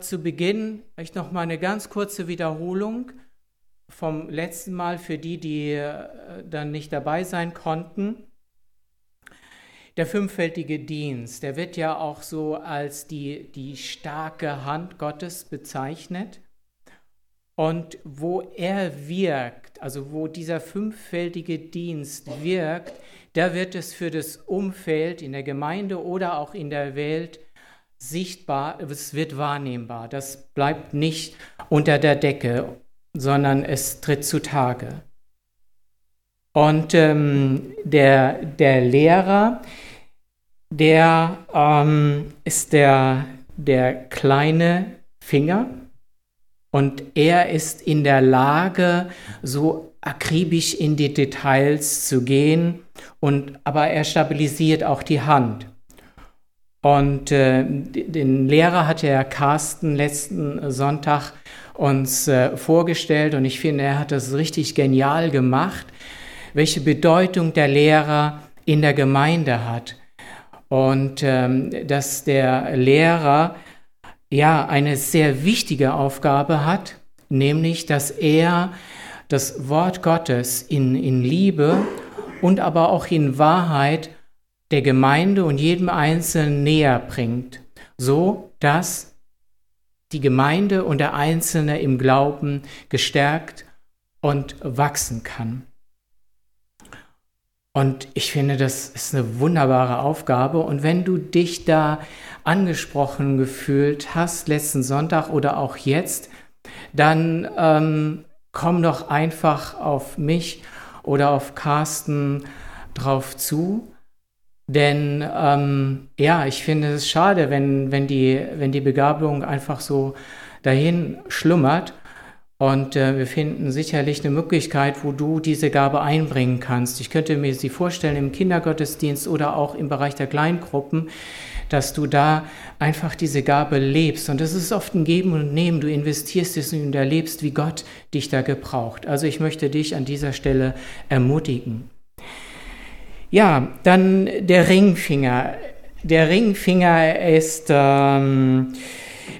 Zu Beginn vielleicht noch mal eine ganz kurze Wiederholung vom letzten Mal für die, die äh, dann nicht dabei sein konnten. Der fünffältige Dienst, der wird ja auch so als die, die starke Hand Gottes bezeichnet. Und wo er wirkt, also wo dieser fünffältige Dienst wirkt, da wird es für das Umfeld in der Gemeinde oder auch in der Welt sichtbar, es wird wahrnehmbar. Das bleibt nicht unter der Decke, sondern es tritt zutage. Und ähm, der, der Lehrer, der ähm, ist der, der kleine Finger und er ist in der Lage, so akribisch in die Details zu gehen, und, aber er stabilisiert auch die Hand. Und äh, den Lehrer hatte ja Carsten letzten Sonntag uns äh, vorgestellt und ich finde, er hat das richtig genial gemacht, welche Bedeutung der Lehrer in der Gemeinde hat. Und ähm, dass der Lehrer ja eine sehr wichtige Aufgabe hat, nämlich dass er das Wort Gottes in, in Liebe und aber auch in Wahrheit der Gemeinde und jedem Einzelnen näher bringt, so dass die Gemeinde und der Einzelne im Glauben gestärkt und wachsen kann. Und ich finde, das ist eine wunderbare Aufgabe. Und wenn du dich da angesprochen gefühlt hast, letzten Sonntag oder auch jetzt, dann ähm, komm doch einfach auf mich oder auf Carsten drauf zu denn ähm, ja, ich finde es schade, wenn, wenn, die, wenn die Begabung einfach so dahin schlummert. Und äh, wir finden sicherlich eine Möglichkeit, wo du diese Gabe einbringen kannst. Ich könnte mir sie vorstellen im Kindergottesdienst oder auch im Bereich der Kleingruppen, dass du da einfach diese Gabe lebst. Und das ist oft ein Geben und Nehmen. Du investierst es und erlebst, wie Gott dich da gebraucht. Also ich möchte dich an dieser Stelle ermutigen. Ja, dann der Ringfinger. Der Ringfinger ist ähm,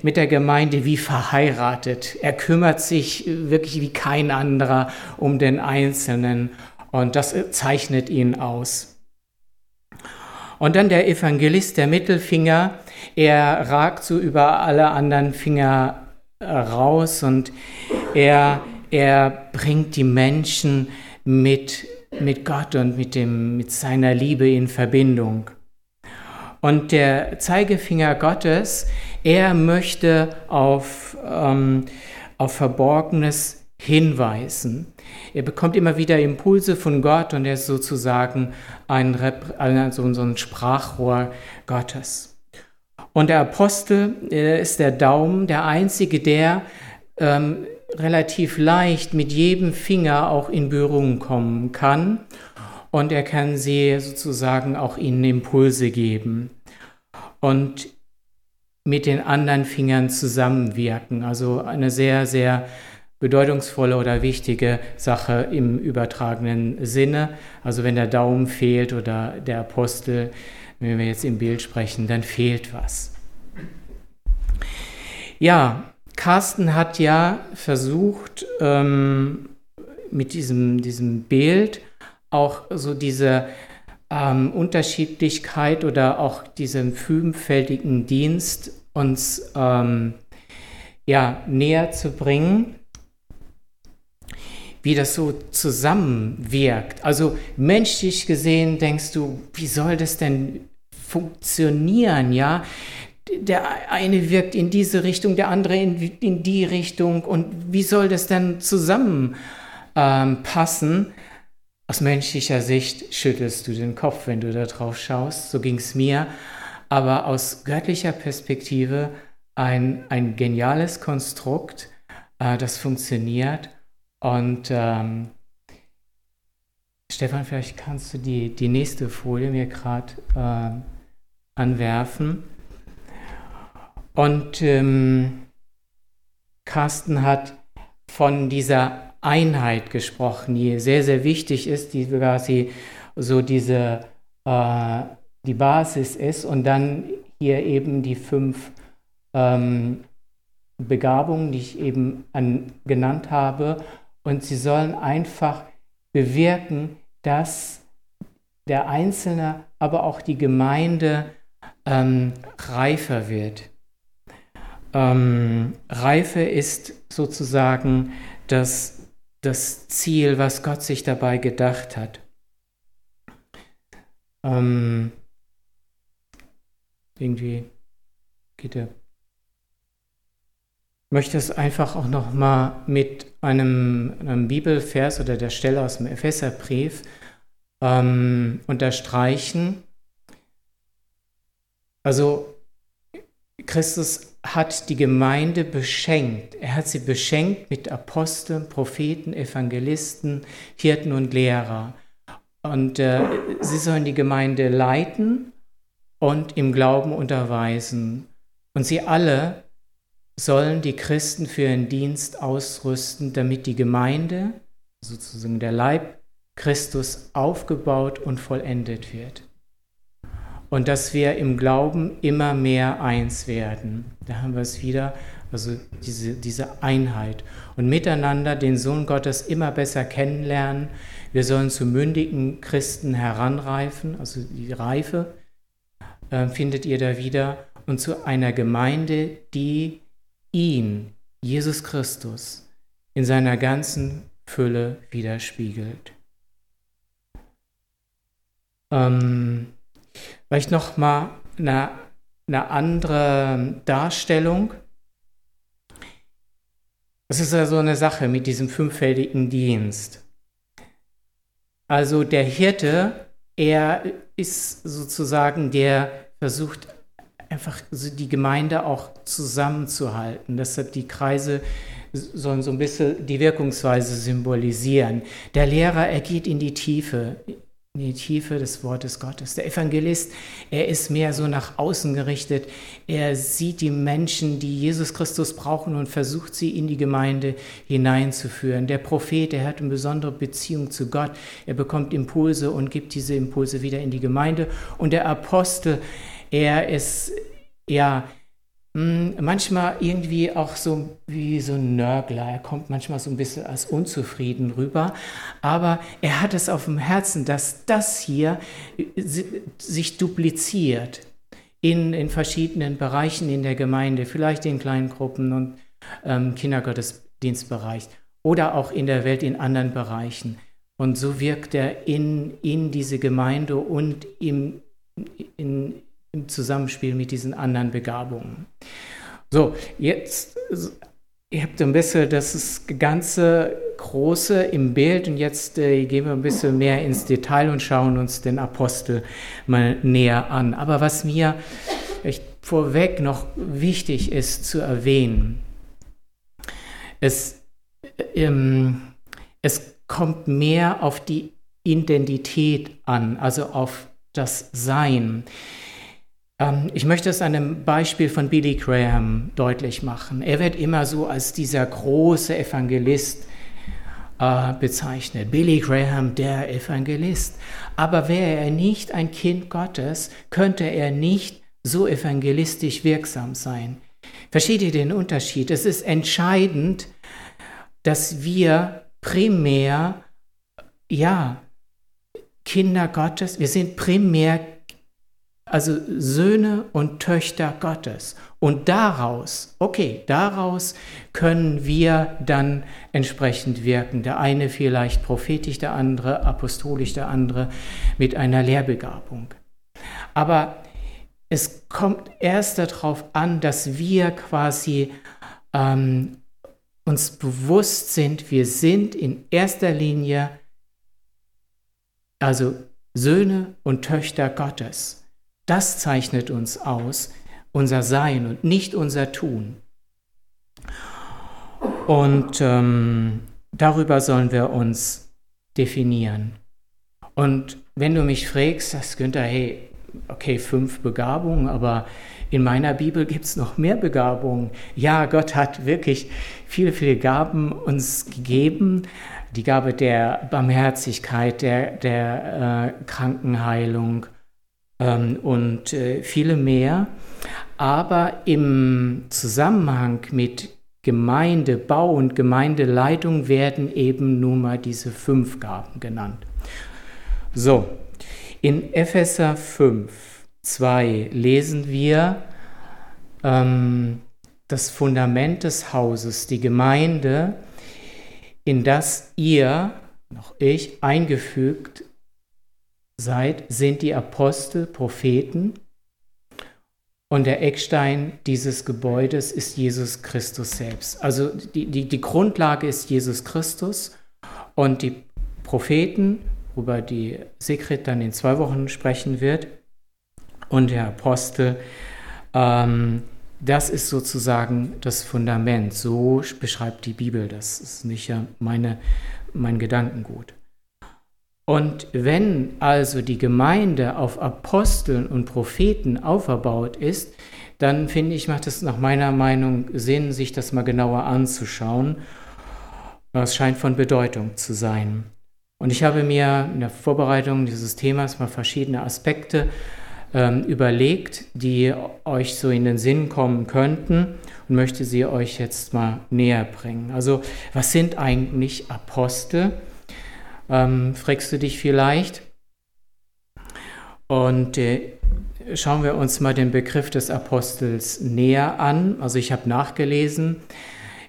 mit der Gemeinde wie verheiratet. Er kümmert sich wirklich wie kein anderer um den Einzelnen und das zeichnet ihn aus. Und dann der Evangelist, der Mittelfinger, er ragt so über alle anderen Finger raus und er, er bringt die Menschen mit mit Gott und mit, dem, mit seiner Liebe in Verbindung. Und der Zeigefinger Gottes, er möchte auf, ähm, auf Verborgenes hinweisen. Er bekommt immer wieder Impulse von Gott und er ist sozusagen ein, also so ein Sprachrohr Gottes. Und der Apostel ist der Daumen, der einzige, der ähm, relativ leicht mit jedem Finger auch in Berührung kommen kann und er kann sie sozusagen auch ihnen Impulse geben und mit den anderen Fingern zusammenwirken. Also eine sehr, sehr bedeutungsvolle oder wichtige Sache im übertragenen Sinne. Also wenn der Daumen fehlt oder der Apostel, wenn wir jetzt im Bild sprechen, dann fehlt was. Ja, Carsten hat ja versucht, ähm, mit diesem, diesem Bild auch so diese ähm, Unterschiedlichkeit oder auch diesen vielfältigen Dienst uns ähm, ja, näher zu bringen, wie das so zusammenwirkt. Also menschlich gesehen denkst du, wie soll das denn funktionieren, ja? Der eine wirkt in diese Richtung, der andere in, in die Richtung. Und wie soll das denn zusammenpassen? Ähm, Aus menschlicher Sicht schüttelst du den Kopf, wenn du da drauf schaust. So ging es mir. Aber aus göttlicher Perspektive ein, ein geniales Konstrukt, äh, das funktioniert. Und ähm, Stefan, vielleicht kannst du die, die nächste Folie mir gerade äh, anwerfen. Und ähm, Carsten hat von dieser Einheit gesprochen, die sehr, sehr wichtig ist, die quasi so diese, äh, die Basis ist und dann hier eben die fünf ähm, Begabungen, die ich eben an, genannt habe. Und sie sollen einfach bewirken, dass der Einzelne, aber auch die Gemeinde ähm, reifer wird. Ähm, Reife ist sozusagen das, das Ziel, was Gott sich dabei gedacht hat. Ähm, irgendwie geht er. Ich möchte es einfach auch noch mal mit einem, einem Bibelvers oder der Stelle aus dem Epheserbrief ähm, unterstreichen. Also Christus hat die Gemeinde beschenkt. Er hat sie beschenkt mit Aposteln, Propheten, Evangelisten, Hirten und Lehrer. Und äh, sie sollen die Gemeinde leiten und im Glauben unterweisen. Und sie alle sollen die Christen für ihren Dienst ausrüsten, damit die Gemeinde, sozusagen der Leib Christus, aufgebaut und vollendet wird. Und dass wir im Glauben immer mehr eins werden. Da haben wir es wieder, also diese, diese Einheit. Und miteinander den Sohn Gottes immer besser kennenlernen. Wir sollen zu mündigen Christen heranreifen, also die Reife äh, findet ihr da wieder. Und zu einer Gemeinde, die ihn, Jesus Christus, in seiner ganzen Fülle widerspiegelt. Ähm, vielleicht noch mal eine, eine andere Darstellung. Es ist ja so eine Sache mit diesem fünffältigen Dienst. Also der Hirte, er ist sozusagen der versucht einfach die Gemeinde auch zusammenzuhalten. Deshalb die Kreise sollen so ein bisschen die Wirkungsweise symbolisieren. Der Lehrer, er geht in die Tiefe, in die Tiefe des Wortes Gottes. Der Evangelist, er ist mehr so nach außen gerichtet. Er sieht die Menschen, die Jesus Christus brauchen und versucht sie in die Gemeinde hineinzuführen. Der Prophet, er hat eine besondere Beziehung zu Gott. Er bekommt Impulse und gibt diese Impulse wieder in die Gemeinde. Und der Apostel, er ist ja manchmal irgendwie auch so wie so ein Nörgler. Er kommt manchmal so ein bisschen als unzufrieden rüber, aber er hat es auf dem Herzen, dass das hier äh, sich dupliziert in, in verschiedenen Bereichen in der Gemeinde, vielleicht in kleinen Gruppen und ähm, Kindergottesdienstbereich oder auch in der Welt in anderen Bereichen. Und so wirkt er in, in diese Gemeinde und im, in, im Zusammenspiel mit diesen anderen Begabungen. So, jetzt, ihr habt ein bisschen das ganze Große im Bild und jetzt äh, gehen wir ein bisschen mehr ins Detail und schauen uns den Apostel mal näher an. Aber was mir vorweg noch wichtig ist zu erwähnen, es, ähm, es kommt mehr auf die Identität an, also auf das Sein. Ähm, ich möchte es an einem Beispiel von Billy Graham deutlich machen. Er wird immer so als dieser große Evangelist äh, bezeichnet. Billy Graham, der Evangelist. Aber wäre er nicht ein Kind Gottes, könnte er nicht so evangelistisch wirksam sein. Versteht ihr den Unterschied? Es ist entscheidend, dass wir primär, ja, Kinder Gottes, wir sind primär also Söhne und Töchter Gottes. Und daraus, okay, daraus können wir dann entsprechend wirken. Der eine vielleicht prophetisch, der andere apostolisch, der andere mit einer Lehrbegabung. Aber es kommt erst darauf an, dass wir quasi ähm, uns bewusst sind, wir sind in erster Linie also Söhne und Töchter Gottes. Das zeichnet uns aus, unser Sein und nicht unser Tun. Und ähm, darüber sollen wir uns definieren. Und wenn du mich fragst, das Günther, hey, okay, fünf Begabungen, aber in meiner Bibel gibt es noch mehr Begabungen. Ja, Gott hat wirklich viele, viele Gaben uns gegeben. Die Gabe der Barmherzigkeit, der, der äh, Krankenheilung, ähm, und äh, viele mehr. aber im Zusammenhang mit Gemeindebau und Gemeindeleitung werden eben nun mal diese fünf Gaben genannt. So, in Epheser 5, 2 lesen wir ähm, das Fundament des Hauses, die Gemeinde, in das ihr, noch ich, eingefügt seid, sind die Apostel, Propheten. Und der Eckstein dieses Gebäudes ist Jesus Christus selbst. Also die, die, die Grundlage ist Jesus Christus und die Propheten, worüber die Sigrid dann in zwei Wochen sprechen wird, und der Apostel, ähm, das ist sozusagen das Fundament. So beschreibt die Bibel das. Ist nicht ja meine, mein Gedankengut. Und wenn also die Gemeinde auf Aposteln und Propheten auferbaut ist, dann finde ich, macht es nach meiner Meinung Sinn, sich das mal genauer anzuschauen. Das scheint von Bedeutung zu sein. Und ich habe mir in der Vorbereitung dieses Themas mal verschiedene Aspekte ähm, überlegt, die euch so in den Sinn kommen könnten und möchte sie euch jetzt mal näher bringen. Also was sind eigentlich Apostel? Ähm, fragst du dich vielleicht? Und äh, schauen wir uns mal den Begriff des Apostels näher an. Also ich habe nachgelesen,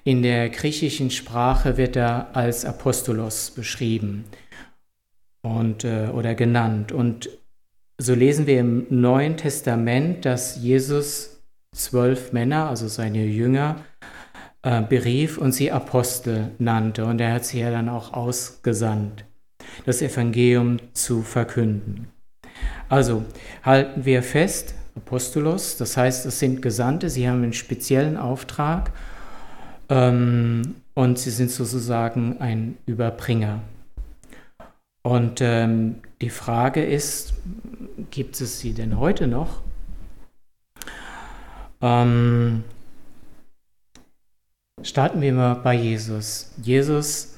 in der griechischen Sprache wird er als Apostolos beschrieben und, äh, oder genannt. Und so lesen wir im Neuen Testament, dass Jesus zwölf Männer, also seine Jünger, äh, berief und sie Apostel nannte. Und er hat sie ja dann auch ausgesandt, das Evangelium zu verkünden. Also halten wir fest, Apostolos, das heißt, es sind Gesandte, sie haben einen speziellen Auftrag ähm, und sie sind sozusagen ein Überbringer. Und ähm, die Frage ist, gibt es sie denn heute noch? Ähm, starten wir mal bei Jesus. Jesus,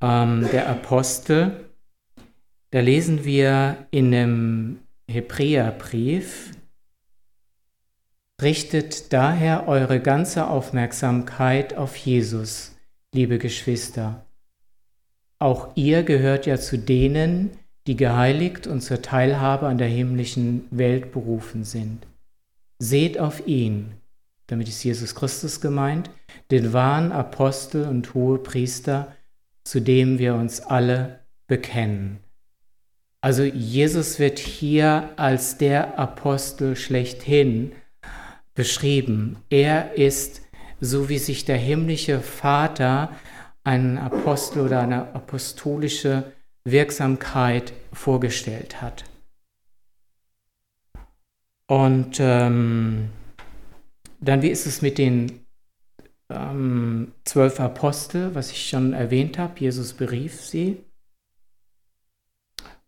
ähm, der Apostel, da lesen wir in dem Hebräerbrief, richtet daher eure ganze Aufmerksamkeit auf Jesus, liebe Geschwister. Auch ihr gehört ja zu denen, die geheiligt und zur Teilhabe an der himmlischen Welt berufen sind. Seht auf ihn, damit ist Jesus Christus gemeint, den wahren Apostel und hohe Priester, zu dem wir uns alle bekennen. Also Jesus wird hier als der Apostel schlechthin beschrieben. Er ist, so wie sich der himmlische Vater einen Apostel oder eine apostolische Wirksamkeit vorgestellt hat. Und ähm, dann, wie ist es mit den ähm, zwölf Apostel, was ich schon erwähnt habe? Jesus berief sie.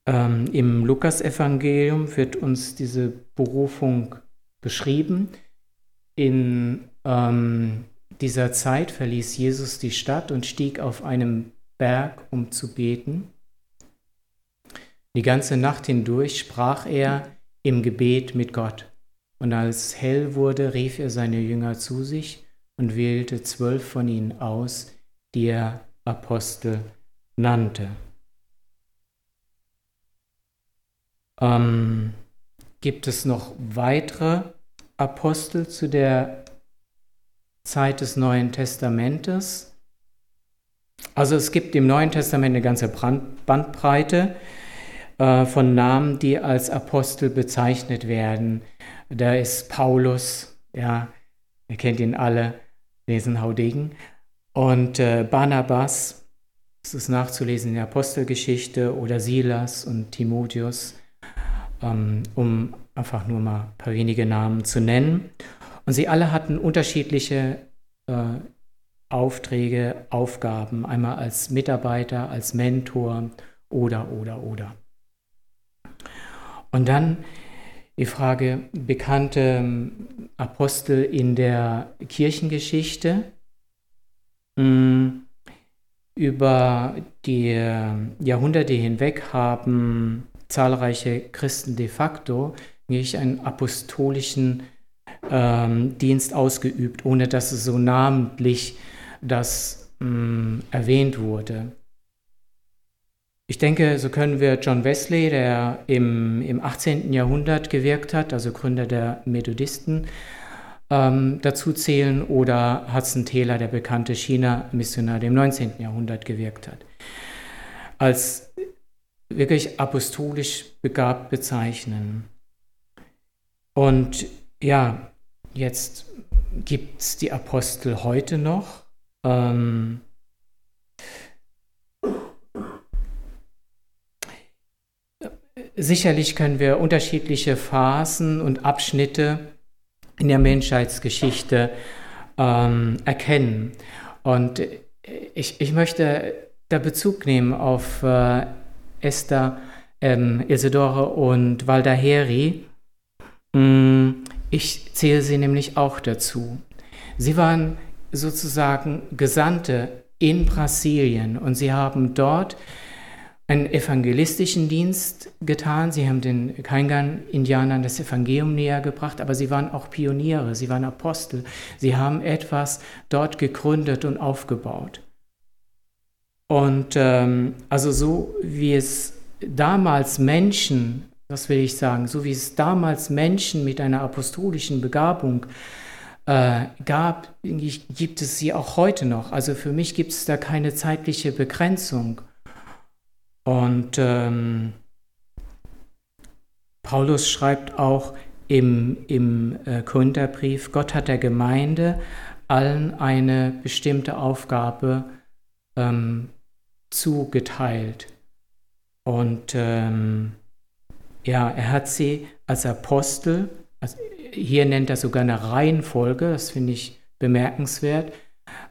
Ähm, Im Lukasevangelium wird uns diese Berufung beschrieben. In ähm, dieser Zeit verließ Jesus die Stadt und stieg auf einem Berg, um zu beten. Die ganze Nacht hindurch sprach er im Gebet mit Gott. Und als hell wurde, rief er seine Jünger zu sich und wählte zwölf von ihnen aus, die er Apostel nannte. Ähm, gibt es noch weitere Apostel zu der Zeit des Neuen Testamentes? Also es gibt im Neuen Testament eine ganze Bandbreite äh, von Namen, die als Apostel bezeichnet werden. Da ist Paulus, ja, ihr kennt ihn alle, lesen Haudegen. Und äh, Barnabas, das ist nachzulesen in der Apostelgeschichte, oder Silas und Timotheus, um einfach nur mal ein paar wenige Namen zu nennen. Und sie alle hatten unterschiedliche äh, Aufträge, Aufgaben, einmal als Mitarbeiter, als Mentor oder, oder, oder. Und dann die Frage, bekannte ähm, Apostel in der Kirchengeschichte. Mm, über die äh, Jahrhunderte hinweg haben zahlreiche Christen de facto nicht einen apostolischen ähm, Dienst ausgeübt, ohne dass es so namentlich das mh, mm, erwähnt wurde. Ich denke, so können wir John Wesley, der im, im 18. Jahrhundert gewirkt hat, also Gründer der Methodisten, ähm, dazu zählen, oder Hudson Taylor, der bekannte China-Missionar, der im 19. Jahrhundert gewirkt hat. Als wirklich apostolisch begabt bezeichnen. Und ja, jetzt gibt es die Apostel heute noch. Ähm, sicherlich können wir unterschiedliche Phasen und Abschnitte in der Menschheitsgeschichte ähm, erkennen. Und ich, ich möchte da Bezug nehmen auf äh, Esther, ähm, Isidore und Valdaheri. Mm, ich zähle sie nämlich auch dazu. Sie waren sozusagen Gesandte in Brasilien und sie haben dort einen evangelistischen Dienst getan. Sie haben den Kaingan-Indianern das Evangelium näher gebracht, aber sie waren auch Pioniere, sie waren Apostel. Sie haben etwas dort gegründet und aufgebaut. Und ähm, also so wie es damals Menschen, das will ich sagen, so wie es damals Menschen mit einer apostolischen Begabung äh, gab, gibt es sie auch heute noch. Also für mich gibt es da keine zeitliche Begrenzung. Und ähm, Paulus schreibt auch im, im äh, Korintherbrief, Gott hat der Gemeinde allen eine bestimmte Aufgabe ähm, zugeteilt. Und ähm, ja, er hat sie als Apostel, also hier nennt er sogar eine Reihenfolge, das finde ich bemerkenswert,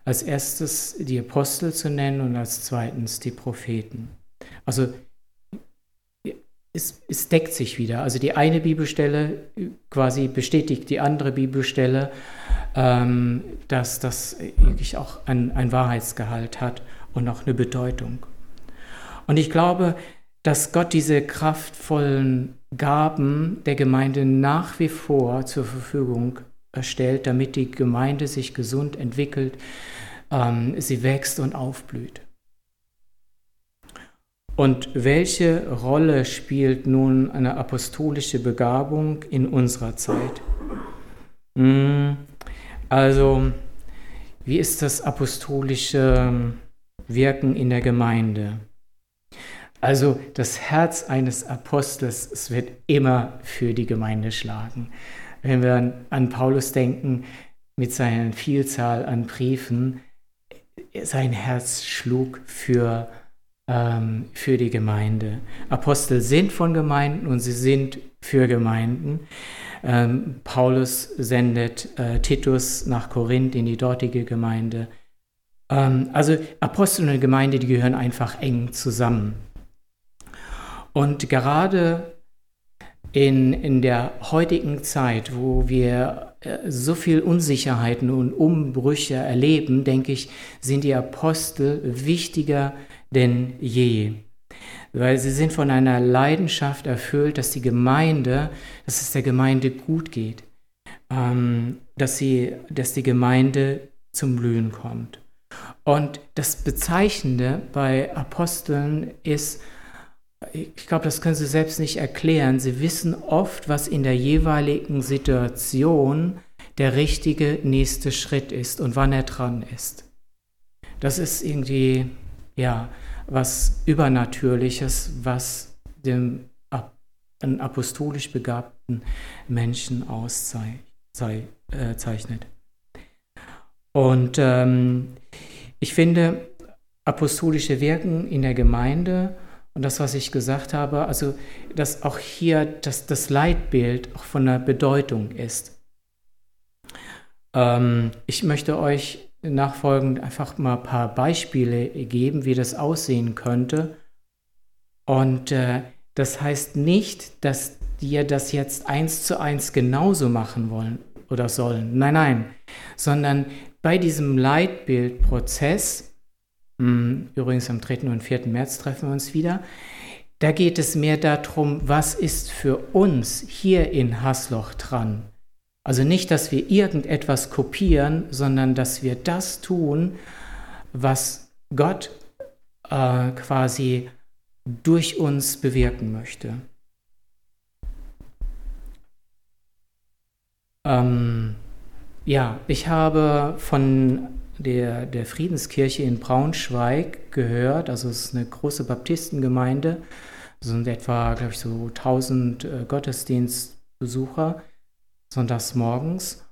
als erstes die Apostel zu nennen und als zweitens die Propheten. Also es, es, deckt sich wieder. Also die eine Bibelstelle quasi bestätigt die andere Bibelstelle, ähm, dass das wirklich auch ein, ein Wahrheitsgehalt hat und auch eine Bedeutung. Und ich glaube, dass Gott diese kraftvollen Gaben der Gemeinde nach wie vor zur Verfügung stellt, damit die Gemeinde sich gesund entwickelt, ähm, sie wächst und aufblüht. Und welche Rolle spielt nun eine apostolische Begabung in unserer Zeit? Hm, also, wie ist das apostolische Wirken in der Gemeinde? Also das Herz eines Apostels, es wird immer für die Gemeinde schlagen. Wenn wir an Paulus denken, mit seiner Vielzahl an Briefen, sein Herz schlug für die ähm, für die Gemeinde. Apostel sind von Gemeinden und sie sind für Gemeinden. Ähm, Paulus sendet äh, Titus nach Korinth in die dortige Gemeinde. Ähm, also Apostel und Gemeinde, die gehören einfach eng zusammen. Und gerade in, in der heutigen Zeit, wo wir äh, so viel Unsicherheiten und Umbrüche erleben, denke ich, sind die Apostel wichtiger denn je. Weil sie sind von einer Leidenschaft erfüllt, dass die Gemeinde, dass es der Gemeinde gut geht, ähm, dass, sie, dass die Gemeinde zum Blühen kommt. Und das Bezeichnende bei Aposteln ist, ich glaube, das können Sie selbst nicht erklären. Sie wissen oft, was in der jeweiligen Situation der richtige nächste Schritt ist und wann er dran ist. Das ist irgendwie ja, was Übernatürliches, was dem einen apostolisch begabten Menschen auszeichnet. Und ähm, ich finde, apostolische Wirken in der Gemeinde und das, was ich gesagt habe, also dass auch hier das, das Leitbild auch von der Bedeutung ist. Ähm, ich möchte euch nachfolgend einfach mal ein paar Beispiele geben, wie das aussehen könnte. Und äh, das heißt nicht, dass wir das jetzt eins zu eins genauso machen wollen oder sollen. Nein, nein. Sondern bei diesem Leitbildprozess, hm, übrigens am 3. und 4. März treffen wir uns wieder, da geht es mehr darum, was ist für uns hier in Hasloch dran. Also nicht, dass wir irgendetwas kopieren, sondern dass wir das tun, was Gott äh, quasi durch uns bewirken möchte. Ähm, ja, ich habe von der, der Friedenskirche in Braunschweig gehört, also es ist eine große Baptistengemeinde, es sind etwa, glaube ich, so 1000 äh, Gottesdienstbesucher sonntags morgens.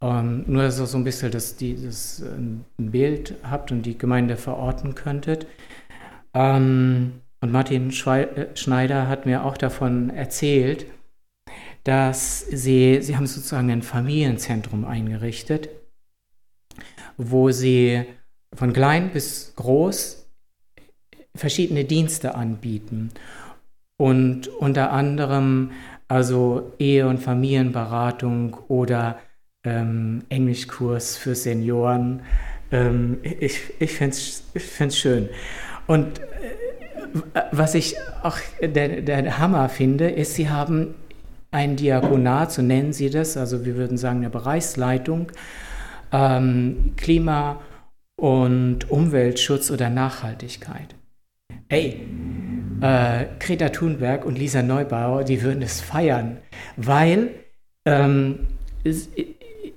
Ähm, nur, dass ihr so ein bisschen das, die, äh, ein Bild habt und die Gemeinde verorten könntet. Ähm, und Martin äh, Schneider hat mir auch davon erzählt, dass sie, sie haben sozusagen ein Familienzentrum eingerichtet, wo sie von klein bis groß verschiedene Dienste anbieten. Und unter anderem also Ehe- und Familienberatung oder ähm, Englischkurs für Senioren. Ähm, ich ich finde es ich schön. Und äh, was ich auch der, der Hammer finde, ist, sie haben ein Diakonat, so nennen sie das, also wir würden sagen eine Bereichsleitung, ähm, Klima- und Umweltschutz oder Nachhaltigkeit. Ey, äh, Greta Thunberg und Lisa Neubauer, die würden es feiern, weil ähm,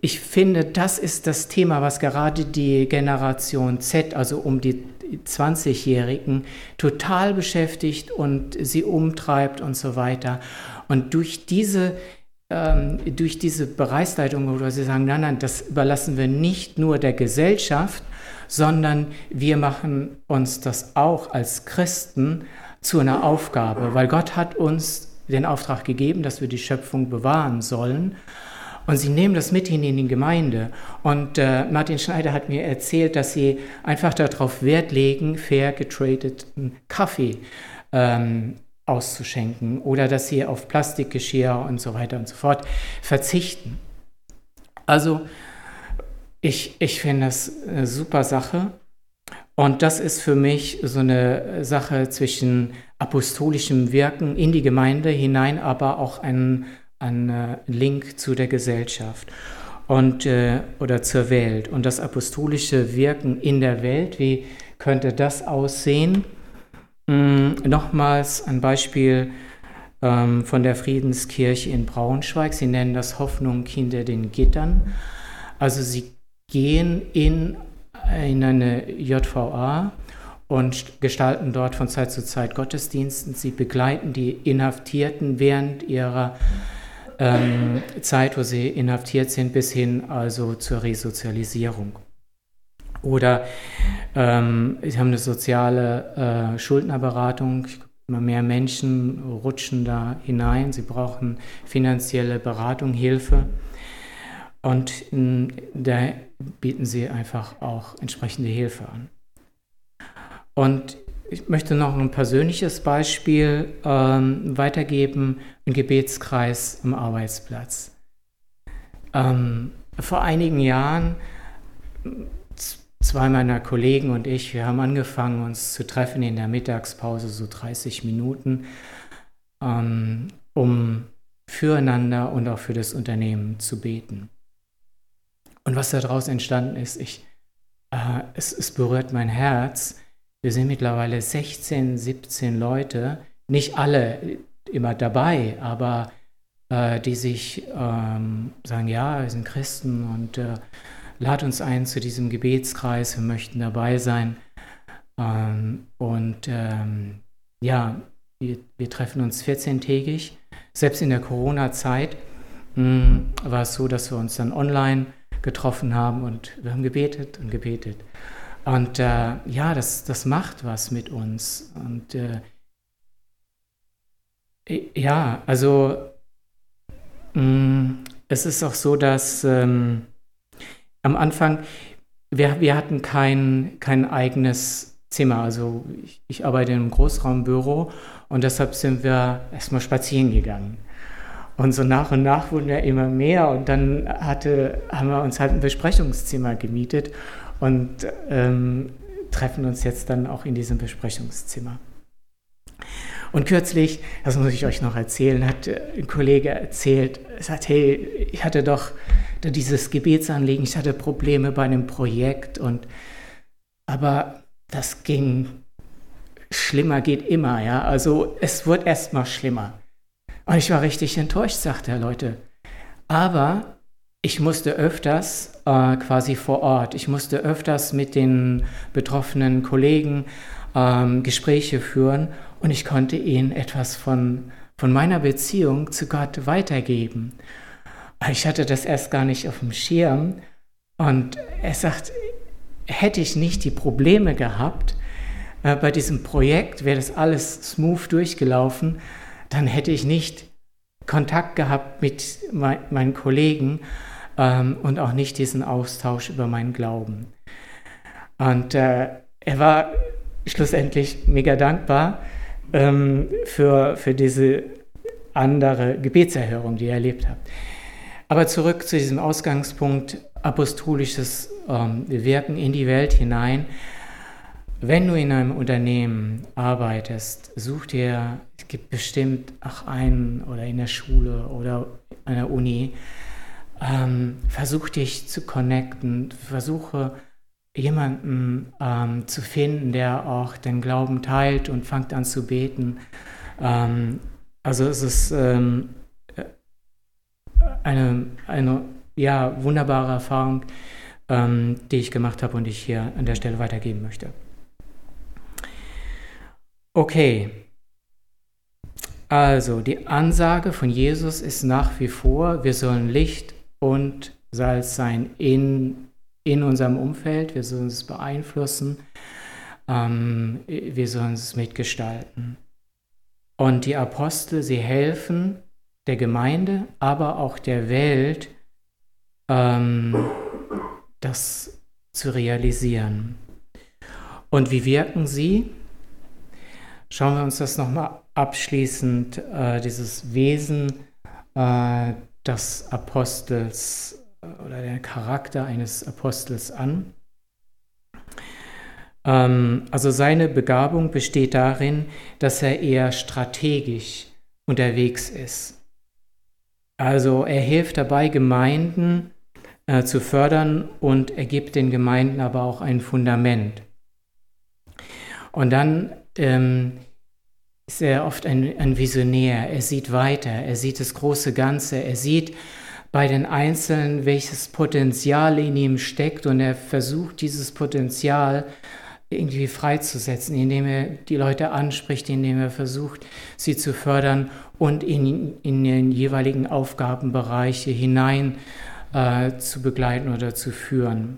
ich finde, das ist das Thema, was gerade die Generation Z, also um die 20-Jährigen, total beschäftigt und sie umtreibt und so weiter. Und durch diese, ähm, durch diese Bereichsleitung, wo sie sagen, nein, nein, das überlassen wir nicht nur der Gesellschaft, sondern wir machen uns das auch als Christen zu einer Aufgabe, weil Gott hat uns den Auftrag gegeben, dass wir die Schöpfung bewahren sollen. Und sie nehmen das mit hin in die Gemeinde. Und äh, Martin Schneider hat mir erzählt, dass sie einfach darauf Wert legen, fair getradeten Kaffee ähm, auszuschenken oder dass sie auf Plastikgeschirr und so weiter und so fort verzichten. Also ich, ich finde das eine super Sache. Und das ist für mich so eine Sache zwischen apostolischem Wirken in die Gemeinde hinein, aber auch ein, ein äh, Link zu der Gesellschaft und, äh, oder zur Welt. Und das apostolische Wirken in der Welt, wie könnte das aussehen? Hm, nochmals ein Beispiel ähm, von der Friedenskirche in Braunschweig. Sie nennen das Hoffnung hinter den Gittern. Also sie gehen in in eine JVA und gestalten dort von Zeit zu Zeit Gottesdiensten. Sie begleiten die Inhaftierten während ihrer ähm, Zeit, wo sie inhaftiert sind, bis hin also zur Resozialisierung. Oder ähm, sie haben eine soziale äh, Schuldnerberatung. Immer mehr Menschen rutschen da hinein. Sie brauchen finanzielle Beratung, Hilfe. Und da bieten sie einfach auch entsprechende Hilfe an. Und ich möchte noch ein persönliches Beispiel ähm, weitergeben, ein Gebetskreis im Arbeitsplatz. Ähm, vor einigen Jahren, zwei meiner Kollegen und ich, wir haben angefangen, uns zu treffen in der Mittagspause, so 30 Minuten, ähm, um füreinander und auch für das Unternehmen zu beten. Und was daraus entstanden ist, ich, äh, es, es berührt mein Herz. Wir sind mittlerweile 16, 17 Leute, nicht alle immer dabei, aber äh, die sich ähm, sagen, ja, wir sind Christen und äh, lad uns ein zu diesem Gebetskreis, wir möchten dabei sein. Ähm, und ähm, ja, wir, wir, treffen uns 14-tägig. Selbst in der Corona-Zeit hm, war es so, dass wir uns dann online getroffen haben und wir haben gebetet und gebetet. Und äh, ja, das, das macht was mit uns. Und äh, ja, also mh, mm, es ist auch so, dass ähm, am Anfang, wir, wir hatten kein, kein eigenes Zimmer. Also ich, ich arbeite in einem Großraumbüro und deshalb sind wir erstmal spazieren gegangen. Und so nach und nach wurden wir immer mehr und dann hatte, haben wir uns halt ein Besprechungszimmer gemietet und ähm, treffen uns jetzt dann auch in diesem Besprechungszimmer. Und kürzlich, das muss ich euch noch erzählen, hat ein Kollege erzählt, sagt, hey, ich hatte doch dieses Gebetsanliegen, ich hatte Probleme bei einem Projekt und aber das ging schlimmer geht immer, ja. Also es wird erstmal schlimmer. Und ich war richtig enttäuscht, sagte er, Leute. Aber ich musste öfters äh, quasi vor Ort, ich musste öfters mit den betroffenen Kollegen ähm, Gespräche führen und ich konnte ihnen etwas von, von meiner Beziehung zu Gott weitergeben. Ich hatte das erst gar nicht auf dem Schirm und er sagt, hätte ich nicht die Probleme gehabt, äh, bei diesem Projekt wäre das alles smooth durchgelaufen, dann hätte ich nicht Kontakt gehabt mit mein, meinen Kollegen ähm, und auch nicht diesen Austausch über meinen Glauben. Und äh, er war schlussendlich mega dankbar ähm, für, für diese andere Gebetserhörung, die er erlebt hat. Aber zurück zu diesem Ausgangspunkt apostolisches ähm, Wirken in die Welt hinein. Wenn du in einem Unternehmen arbeitest, such dir, es gibt bestimmt ach einen oder in der Schule oder an der Uni, ähm, versuch dich zu connecten, versuche jemanden ähm, zu finden, der auch den Glauben teilt und fängt an zu beten. Ähm, also es ist ähm, eine, eine ja, wunderbare Erfahrung, ähm, die ich gemacht habe und ich hier an der Stelle weitergeben möchte. Okay, also die Ansage von Jesus ist nach wie vor, wir sollen Licht und Salz sein in, in unserem Umfeld, wir sollen es beeinflussen, ähm, wir sollen es mitgestalten. Und die Apostel, sie helfen der Gemeinde, aber auch der Welt, ähm, das zu realisieren. Und wie wirken sie? Schauen wir uns das nochmal abschließend, äh, dieses Wesen äh, des Apostels äh, oder der Charakter eines Apostels an. Ähm, also seine Begabung besteht darin, dass er eher strategisch unterwegs ist. Also er hilft dabei, Gemeinden äh, zu fördern und er gibt den Gemeinden aber auch ein Fundament. Und dann ähm, ist er oft ein, ein Visionär. Er sieht weiter, er sieht das große Ganze, er sieht bei den Einzelnen, welches Potenzial in ihm steckt und er versucht dieses Potenzial irgendwie freizusetzen, indem er die Leute anspricht, indem er versucht, sie zu fördern und in, in den jeweiligen Aufgabenbereiche hinein äh, zu begleiten oder zu führen.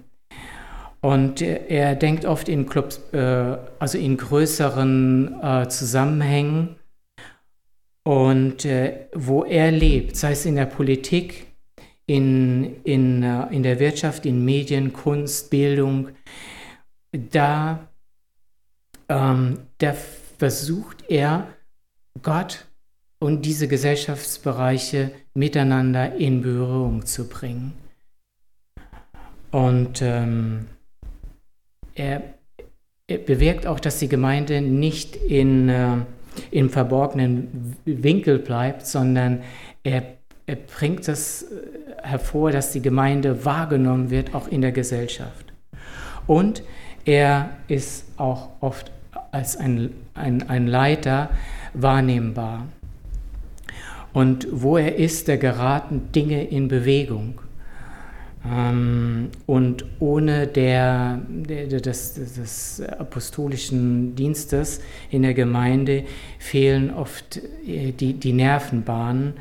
Und er denkt oft in Clubs, äh, also in größeren äh, Zusammenhängen. Und äh, wo er lebt, sei es in der Politik, in, in, äh, in der Wirtschaft, in Medien, Kunst, Bildung, da, ähm, da versucht er, Gott und diese Gesellschaftsbereiche miteinander in Berührung zu bringen. Und ähm, er, er, bewirkt auch, dass die Gemeinde nicht in, äh, im verborgenen Winkel bleibt, sondern er, er bringt das äh, hervor, dass die Gemeinde wahrgenommen wird, auch in der Gesellschaft. Und er ist auch oft als ein, ein, ein Leiter wahrnehmbar. Und wo er ist, da geraten Dinge in Bewegung. Ähm, und ohne der, der, des, des apostolischen Dienstes in der Gemeinde fehlen oft äh, die, die Nervenbahnen,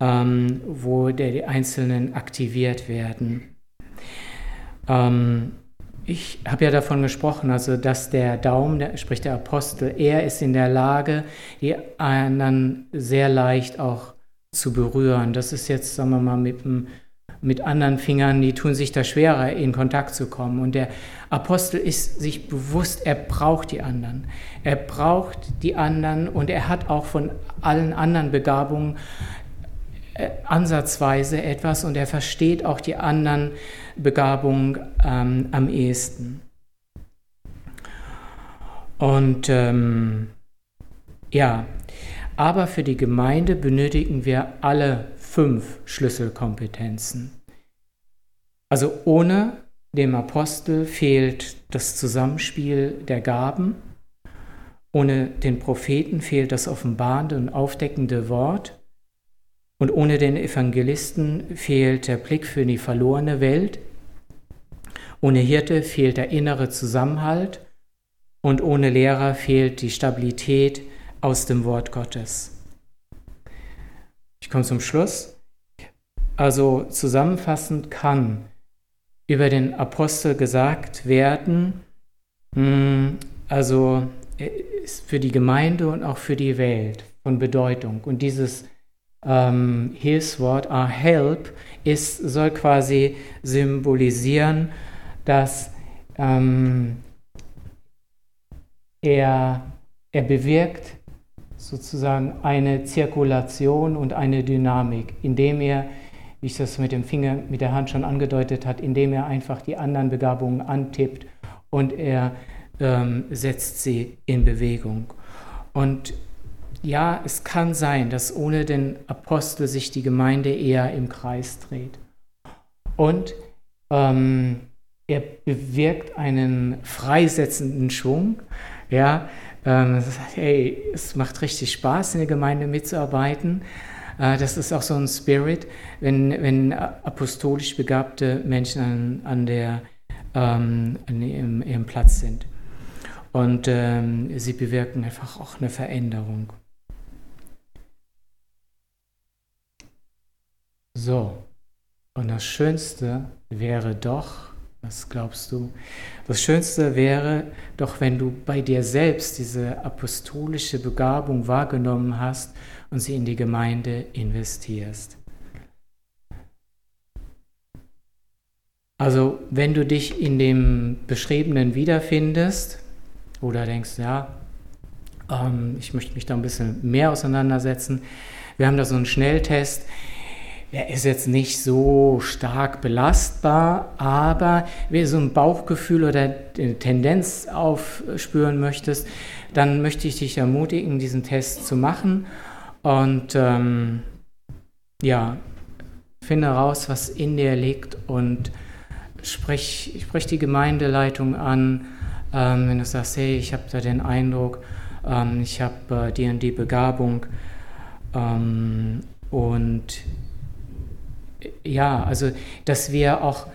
ähm, wo der, die Einzelnen aktiviert werden. Ähm, ich habe ja davon gesprochen, also dass der Daumen, der, sprich der Apostel, er ist in der Lage, die anderen sehr leicht auch zu berühren. Das ist jetzt, sagen wir mal, mit, mit anderen Fingern, die tun sich da schwerer, in Kontakt zu kommen. Und der Apostel ist sich bewusst, er braucht die anderen. Er braucht die anderen und er hat auch von allen anderen Begabungen äh, ansatzweise etwas und er versteht auch die anderen Begabungen ähm, am ehesten. Und ähm, Ja, aber für die Gemeinde benötigen wir alle fünf Schlüsselkompetenzen. Also ohne dem Apostel fehlt das Zusammenspiel der Gaben, ohne den Propheten fehlt das offenbarende und aufdeckende Wort und ohne den Evangelisten fehlt der Blick für die verlorene Welt, ohne Hirte fehlt der innere Zusammenhalt und ohne Lehrer fehlt die Stabilität aus dem Wort Gottes. Ich komme zum Schluss. Also zusammenfassend kann über den Apostel gesagt werden, hm, also ist für die Gemeinde und auch für die Welt von Bedeutung. Und dieses ähm, Hilfswort, our help, ist, soll quasi symbolisieren, dass ähm, er, er bewirkt sozusagen eine Zirkulation und eine Dynamik, indem er, wie ich das mit dem Finger, mit der Hand schon angedeutet hat, indem er einfach die anderen Begabungen antippt und er ähm, setzt sie in Bewegung. Und ja, es kann sein, dass ohne den Apostel sich die Gemeinde eher im Kreis dreht. Und ähm, er bewirkt einen freisetzenden Schwung. Ja, ähm, hey, es macht richtig Spaß, in der Gemeinde mitzuarbeiten. Äh, das ist auch so ein Spirit, wenn, wenn apostolisch begabte Menschen an, an, der, ähm, an ihrem, ihrem, Platz sind. Und ähm, sie bewirken einfach auch eine Veränderung. So, und das Schönste wäre doch, was glaubst du? Das Schönste wäre doch, wenn du bei dir selbst diese apostolische Begabung wahrgenommen hast und sie in die Gemeinde investierst. Also wenn du dich in dem Beschriebenen wiederfindest oder denkst, ja, ähm, ich möchte mich da ein bisschen mehr auseinandersetzen, wir haben da so einen Schnelltest, er ist jetzt nicht so stark belastbar, aber wenn du so ein Bauchgefühl oder eine Tendenz aufspüren möchtest, dann möchte ich dich ermutigen, diesen Test zu machen. Und ähm, ja, finde raus, was in dir liegt und sprich, sprich die Gemeindeleitung an, ähm, wenn du sagst, hey, ich habe da den Eindruck, ähm, ich habe äh, die und die Begabung ähm, und ja, also dass wir auch,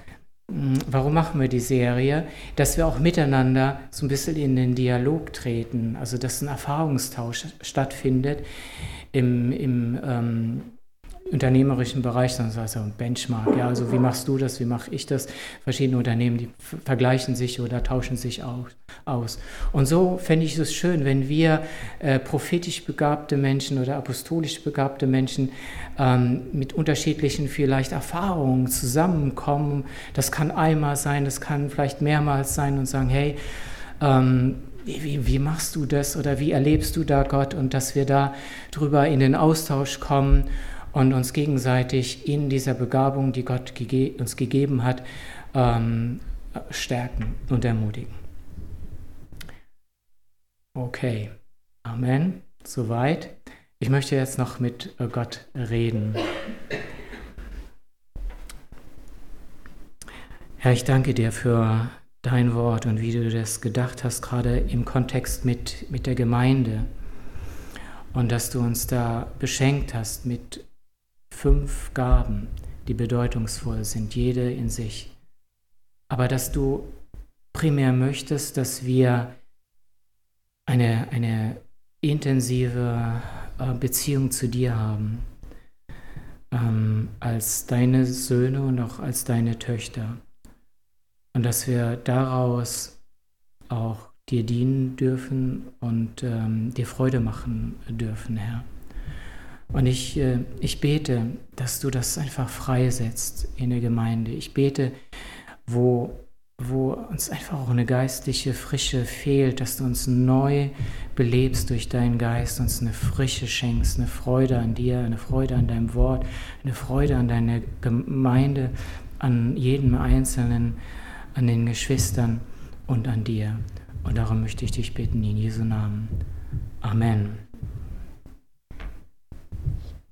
hm, warum machen wir die Serie? Dass wir auch miteinander so ein bisschen in den Dialog treten, also dass ein Erfahrungstausch stattfindet im, im ähm, unternehmerischen Bereich, dann also ein Benchmark. Ja, also wie machst du das, wie mache ich das? Verschiedene Unternehmen, die vergleichen sich oder tauschen sich aus. Und so fände ich es schön, wenn wir äh, prophetisch begabte Menschen oder apostolisch begabte Menschen ähm, mit unterschiedlichen vielleicht Erfahrungen zusammenkommen. Das kann einmal sein, das kann vielleicht mehrmals sein und sagen, hey, ähm, wie, wie, machst du das oder wie erlebst du da Gott und dass wir da drüber in den Austausch kommen und uns gegenseitig in dieser Begabung, die Gott gege uns gegeben hat, ähm, stärken und ermutigen. Okay, Amen. Soweit. Ich möchte jetzt noch mit Gott reden. Herr, ich danke dir für dein Wort und wie du das gedacht hast, gerade im Kontext mit, mit der Gemeinde. Und dass du uns da beschenkt hast mit fünf Gaben, die bedeutungsvoll sind, jede in sich. Aber dass du primär möchtest, dass wir eine, eine intensive äh, Beziehung zu dir haben, ähm, als deine Söhne und auch als deine Töchter. Und dass wir daraus auch dir dienen dürfen und ähm, dir Freude machen dürfen, Herr. Und ich, äh, ich bete, dass du das einfach freisetzt in der Gemeinde. Ich bete, wo, wo uns einfach auch eine geistliche Frische fehlt, dass du uns neu belebst durch deinen Geist, uns eine Frische schenkst, eine Freude an dir, eine Freude an deinem Wort, eine Freude an deiner Gemeinde, an jedem Einzelnen, an den Geschwistern und an dir. Und darum möchte ich dich bitten in Jesu Namen. Amen.